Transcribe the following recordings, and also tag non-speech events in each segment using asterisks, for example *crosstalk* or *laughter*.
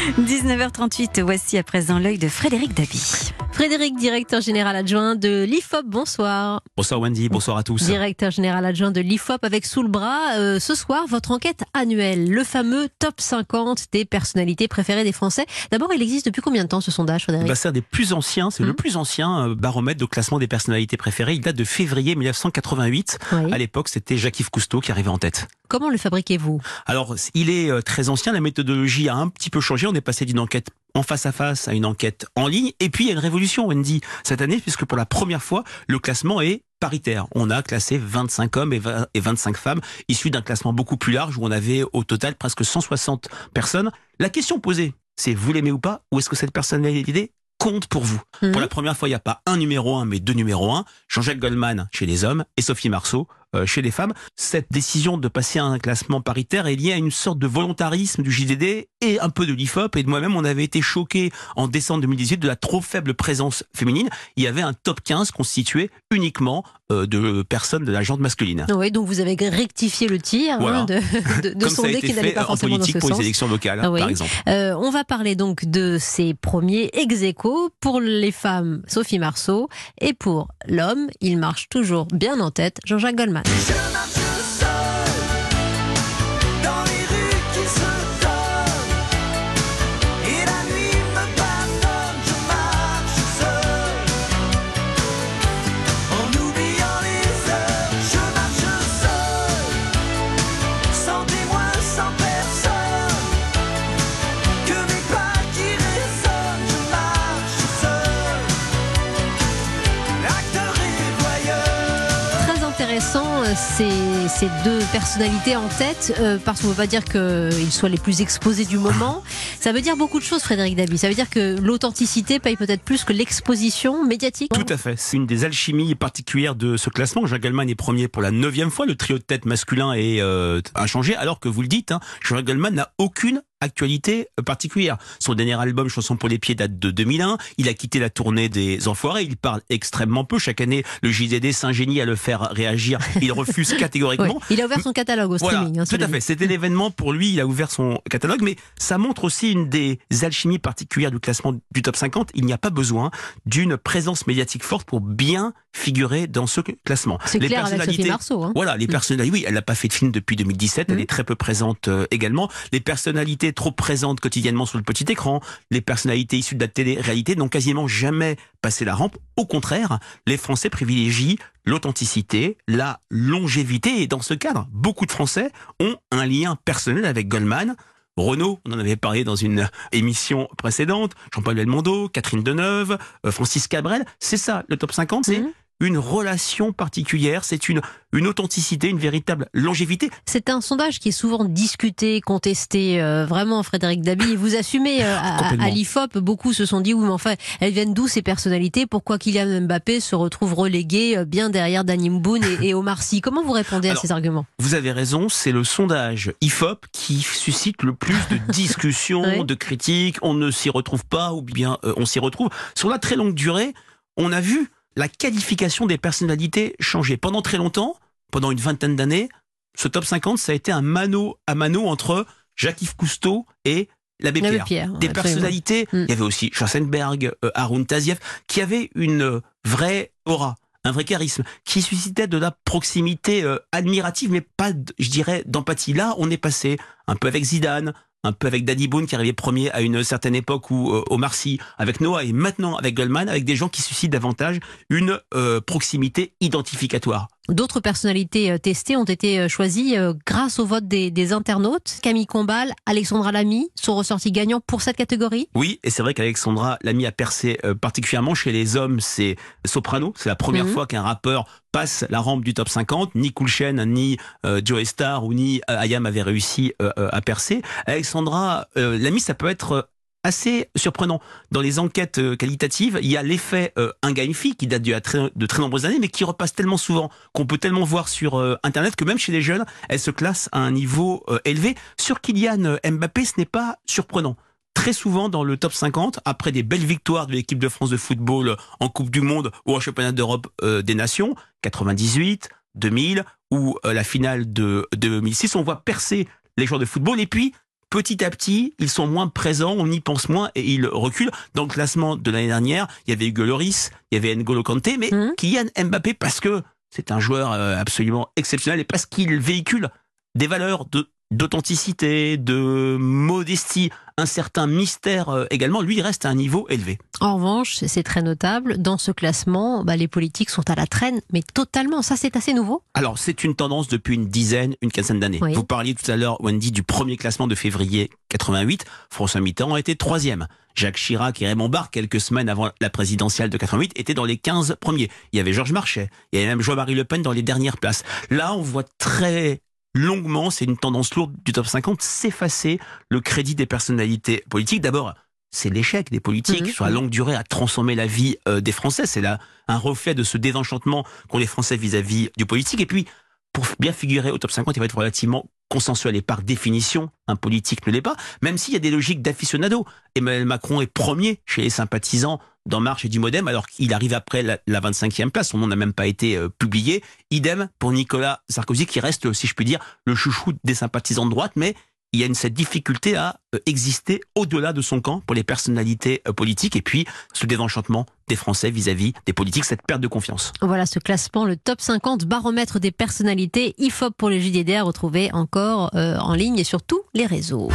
19h38, voici à présent l'œil de Frédéric Dabi. Frédéric, directeur général adjoint de l'IFOP, bonsoir. Bonsoir Wendy, bonsoir à tous. Directeur général adjoint de l'IFOP avec sous le bras, euh, ce soir, votre enquête annuelle, le fameux top 50 des personnalités préférées des Français. D'abord, il existe depuis combien de temps ce sondage, Frédéric bah, C'est des plus anciens, c'est le plus ancien euh, baromètre de classement des personnalités préférées. Il date de février 1988. À l'époque, c'était Jacques-Yves Cousteau qui arrivait en tête. Comment le fabriquez-vous? Alors, il est euh, très ancien, la méthodologie a un petit peu changé. On est passé d'une enquête en face à face à une enquête en ligne. Et puis, il y a une révolution, Wendy, cette année, puisque pour la première fois, le classement est paritaire. On a classé 25 hommes et 25 femmes, issus d'un classement beaucoup plus large, où on avait au total presque 160 personnes. La question posée, c'est vous l'aimez ou pas, ou est-ce que cette personnalité compte pour vous? Pour mhm. la première fois, il n'y a pas un numéro 1, mais deux numéros 1. Jean-Jacques Goldman chez les hommes et Sophie Marceau chez les femmes. Cette décision de passer à un classement paritaire est liée à une sorte de volontarisme du JDD et un peu de l'IFOP. Et de moi-même, on avait été choqué en décembre 2018 de la trop faible présence féminine. Il y avait un top 15 constitué uniquement euh, de personnes de la gente masculine. Oui, donc vous avez rectifié le tir hein, de, de, de *laughs* sonder qui n'allait pas forcément en politique pour les élections locales, par exemple. Euh, on va parler donc de ces premiers ex pour les femmes, Sophie Marceau, et pour l'homme, il marche toujours bien en tête, Jean-Jacques Goldman. months. Ces, deux personnalités en tête, euh, parce qu'on ne veut pas dire qu'ils soient les plus exposés du moment. Ça veut dire beaucoup de choses, Frédéric Dabi. Ça veut dire que l'authenticité paye peut-être plus que l'exposition médiatique. Tout à fait. C'est une des alchimies particulières de ce classement. Jacques Goldman est premier pour la neuvième fois. Le trio de tête masculin est euh, inchangé, alors que vous le dites, hein, Jacques Goldman n'a aucune actualité particulière. Son dernier album, Chanson pour les pieds, date de 2001. Il a quitté la tournée des Enfoirés. Il parle extrêmement peu. Chaque année, le JDD s'ingénie à le faire réagir. Il refuse *laughs* catégoriquement. Il a ouvert son catalogue au streaming. Hein, tout à fait. C'était l'événement pour lui. Il a ouvert son catalogue. Mais ça montre aussi une des alchimies particulières du classement du top 50. Il n'y a pas besoin d'une présence médiatique forte pour bien figurer dans ce classement. C'est clair avec Sophie Marceau. Hein. Voilà, les mm. personnalités. Oui, elle n'a pas fait de film depuis 2017. Elle mm. est très peu présente euh, également. Les personnalités trop présentes quotidiennement sur le petit écran, les personnalités issues de la télé-réalité n'ont quasiment jamais passé la rampe. Au contraire, les Français privilégient l'authenticité, la longévité. Et dans ce cadre, beaucoup de Français ont un lien personnel avec Goldman. Renault, on en avait parlé dans une émission précédente, Jean-Paul Belmondo, Catherine Deneuve, euh, Francis Cabrel, c'est ça, le top 50, c'est mhm une relation particulière, c'est une, une authenticité, une véritable longévité. C'est un sondage qui est souvent discuté, contesté. Euh, vraiment, Frédéric Dabi, vous assumez euh, *laughs* à, l'IFOP, beaucoup se sont dit, oui, mais enfin, elles viennent d'où ces personnalités? Pourquoi Kylian Mbappé se retrouve relégué euh, bien derrière Danny Mboun et, et, Omar Sy? Comment vous répondez à ces arguments? Vous avez raison, c'est le sondage IFOP qui suscite le plus de *laughs* discussions, de critiques. On ne s'y retrouve pas ou bien on s'y retrouve. Sur la très longue durée, on a vu la qualification des personnalités changeait. Pendant très longtemps, pendant une vingtaine d'années, ce top 50, ça a été un mano à mano entre Jacques-Yves Cousteau et l'abbé Pierre. Des personnalités, mm. il y avait aussi Schwarzenberg, euh, Haroun Taziev, qui avaient une vraie aura, un vrai charisme, qui suscitait de la proximité euh, admirative, mais pas, je dirais, d'empathie. Là, on est passé un peu avec Zidane, un peu avec Daddy Boone qui arrivait premier à une certaine époque ou euh, au Marcy avec Noah et maintenant avec Goldman avec des gens qui suscitent davantage une euh, proximité identificatoire. D'autres personnalités euh, testées ont été choisies grâce au vote des, internautes. Camille Combal, Alexandra Lamy sont ressortis gagnants pour cette catégorie. Oui, et c'est vrai qu'Alexandra Lamy a percé particulièrement chez les hommes. C'est soprano. C'est la première mhm. fois qu'un rappeur passe la rampe du top 50. Ni Coolchen, ni Joe Star ou ni Ayam avaient réussi à percer. Alexandra euh, Lamy, ça peut être euh, assez surprenant. Dans les enquêtes euh, qualitatives, il y a l'effet un gars, qui date de très, de très nombreuses années, mais qui repasse tellement souvent, qu'on peut tellement voir sur Internet, que même chez les jeunes, elle se classe à un niveau élevé. Sur Kylian Mbappé, ce n'est pas surprenant. Très souvent dans le top 50, après des belles victoires de l'équipe de France de football en Coupe du Monde ou en Championnat d'Europe des Nations, 98, 2000 ou la finale de 2006, on voit percer les joueurs de football et puis petit à petit, ils sont moins présents, on y pense moins et ils reculent. Dans le classement de l'année dernière, il y avait Hugo Loris, il y avait N'Golo Kanté, mais mmh. Kylian Mbappé parce que c'est un joueur euh, absolument exceptionnel et parce qu'il véhicule des valeurs de d'authenticité, de modestie, un certain mystère euh, également, lui, il reste à un niveau élevé. En revanche, c'est très notable, dans ce classement, bah, les politiques sont à la traîne, mais totalement, ça c'est assez nouveau Alors, c'est une tendance depuis une dizaine, une quinzaine d'années. Vous parliez tout à l'heure, Wendy, du premier classement de février 88, François Mitterrand été troisième. Jacques Chirac et Raymond Barre, quelques semaines avant la présidentielle de 88, étaient dans les 15 premiers. Il y avait Georges Marchais, il y avait même Jean-Marie Le Pen dans les dernières places. Là, on voit très longuement, c'est une tendance lourde du top 50, s'effacer le crédit des personnalités politiques. D'abord, c'est l'échec des politiques mmh. sur la longue durée à transformer la vie euh, des Français. C'est là un reflet de ce désenchantement qu'ont les Français vis-à-vis -vis du politique. Et puis, pour bien figurer au top 50, il va être relativement consensuel. Et par définition, un politique ne l'est pas, même s'il y a des logiques d'aficionado. Emmanuel Macron est premier chez les sympathisants d'En Marche et du Modem, alors qu'il arrive après la, 25e place. Son nom n'a même pas été euh, publié. Idem pour Nicolas Sarkozy, qui reste, si je puis dire, le chouchou des sympathisants de droite, mais il y a une, cette difficulté à euh, exister au-delà de son camp pour les personnalités euh, politiques et puis ce désenchantement des Français vis-à-vis des politiques, cette perte de confiance. Voilà ce classement, le top 50 baromètre des personnalités IFOP pour les JDD à retrouver encore en ligne et sur tous les réseaux.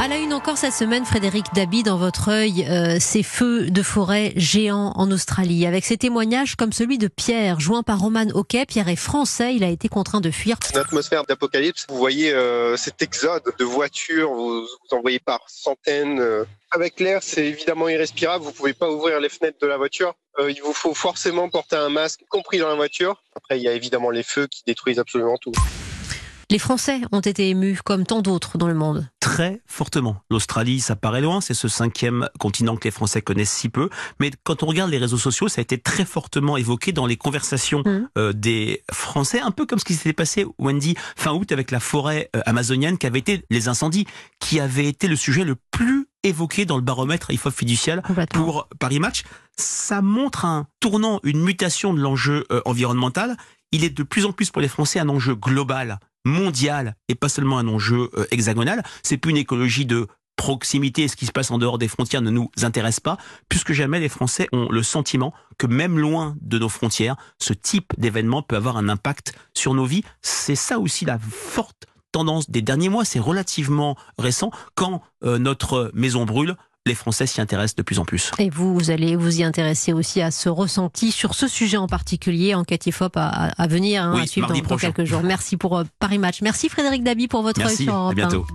À la une encore cette semaine, Frédéric Dabi, dans votre œil, euh, ces feux de forêt géants en Australie, avec ces témoignages comme celui de Pierre, joint par Roman Hockey. Pierre est français, il a été contraint de fuir. Une atmosphère d'apocalypse. Vous voyez euh, cet exode de voitures, vous, vous en voyez par centaines. Euh. Avec l'air, c'est évidemment irrespirable. Vous pouvez pas ouvrir les fenêtres de la voiture. il vous faut forcément porter un masque, compris dans la voiture. Après, il y a évidemment les feux qui détruisent absolument tout. Les Français ont été émus, comme tant d'autres dans le monde. Très fortement. L'Australie, ça paraît loin, c'est ce cinquième continent que les Français connaissent si peu. Mais quand on regarde les réseaux sociaux, ça a été très fortement évoqué dans les conversations mmh. euh, des Français, un peu comme ce qui s'était passé, Wendy, fin août avec la forêt euh, amazonienne, qui avait été les incendies, qui avait été le sujet le plus évoqué dans le baromètre IFOP fiducial pour Paris Match. Ça montre un tournant, une mutation de l'enjeu euh, environnemental. Il est de plus en plus pour les Français un enjeu global mondial et pas seulement un enjeu euh, hexagonal. C'est plus une écologie de proximité et ce qui se passe en dehors des frontières ne nous intéresse pas, puisque jamais les Français ont le sentiment que même loin de nos frontières, ce type d'événement peut avoir un impact sur nos vies. C'est ça aussi la forte tendance des derniers mois, c'est relativement récent, quand euh, notre maison brûle, les Français s'y intéressent de plus en plus. Et vous, vous allez vous y intéresser aussi à ce ressenti sur ce sujet en particulier, enquête IFOP à, à venir, hein, à suivre dans, quelques jours. Merci pour euh, Paris Match. Merci Frédéric Dabi pour votre Merci, à bientôt.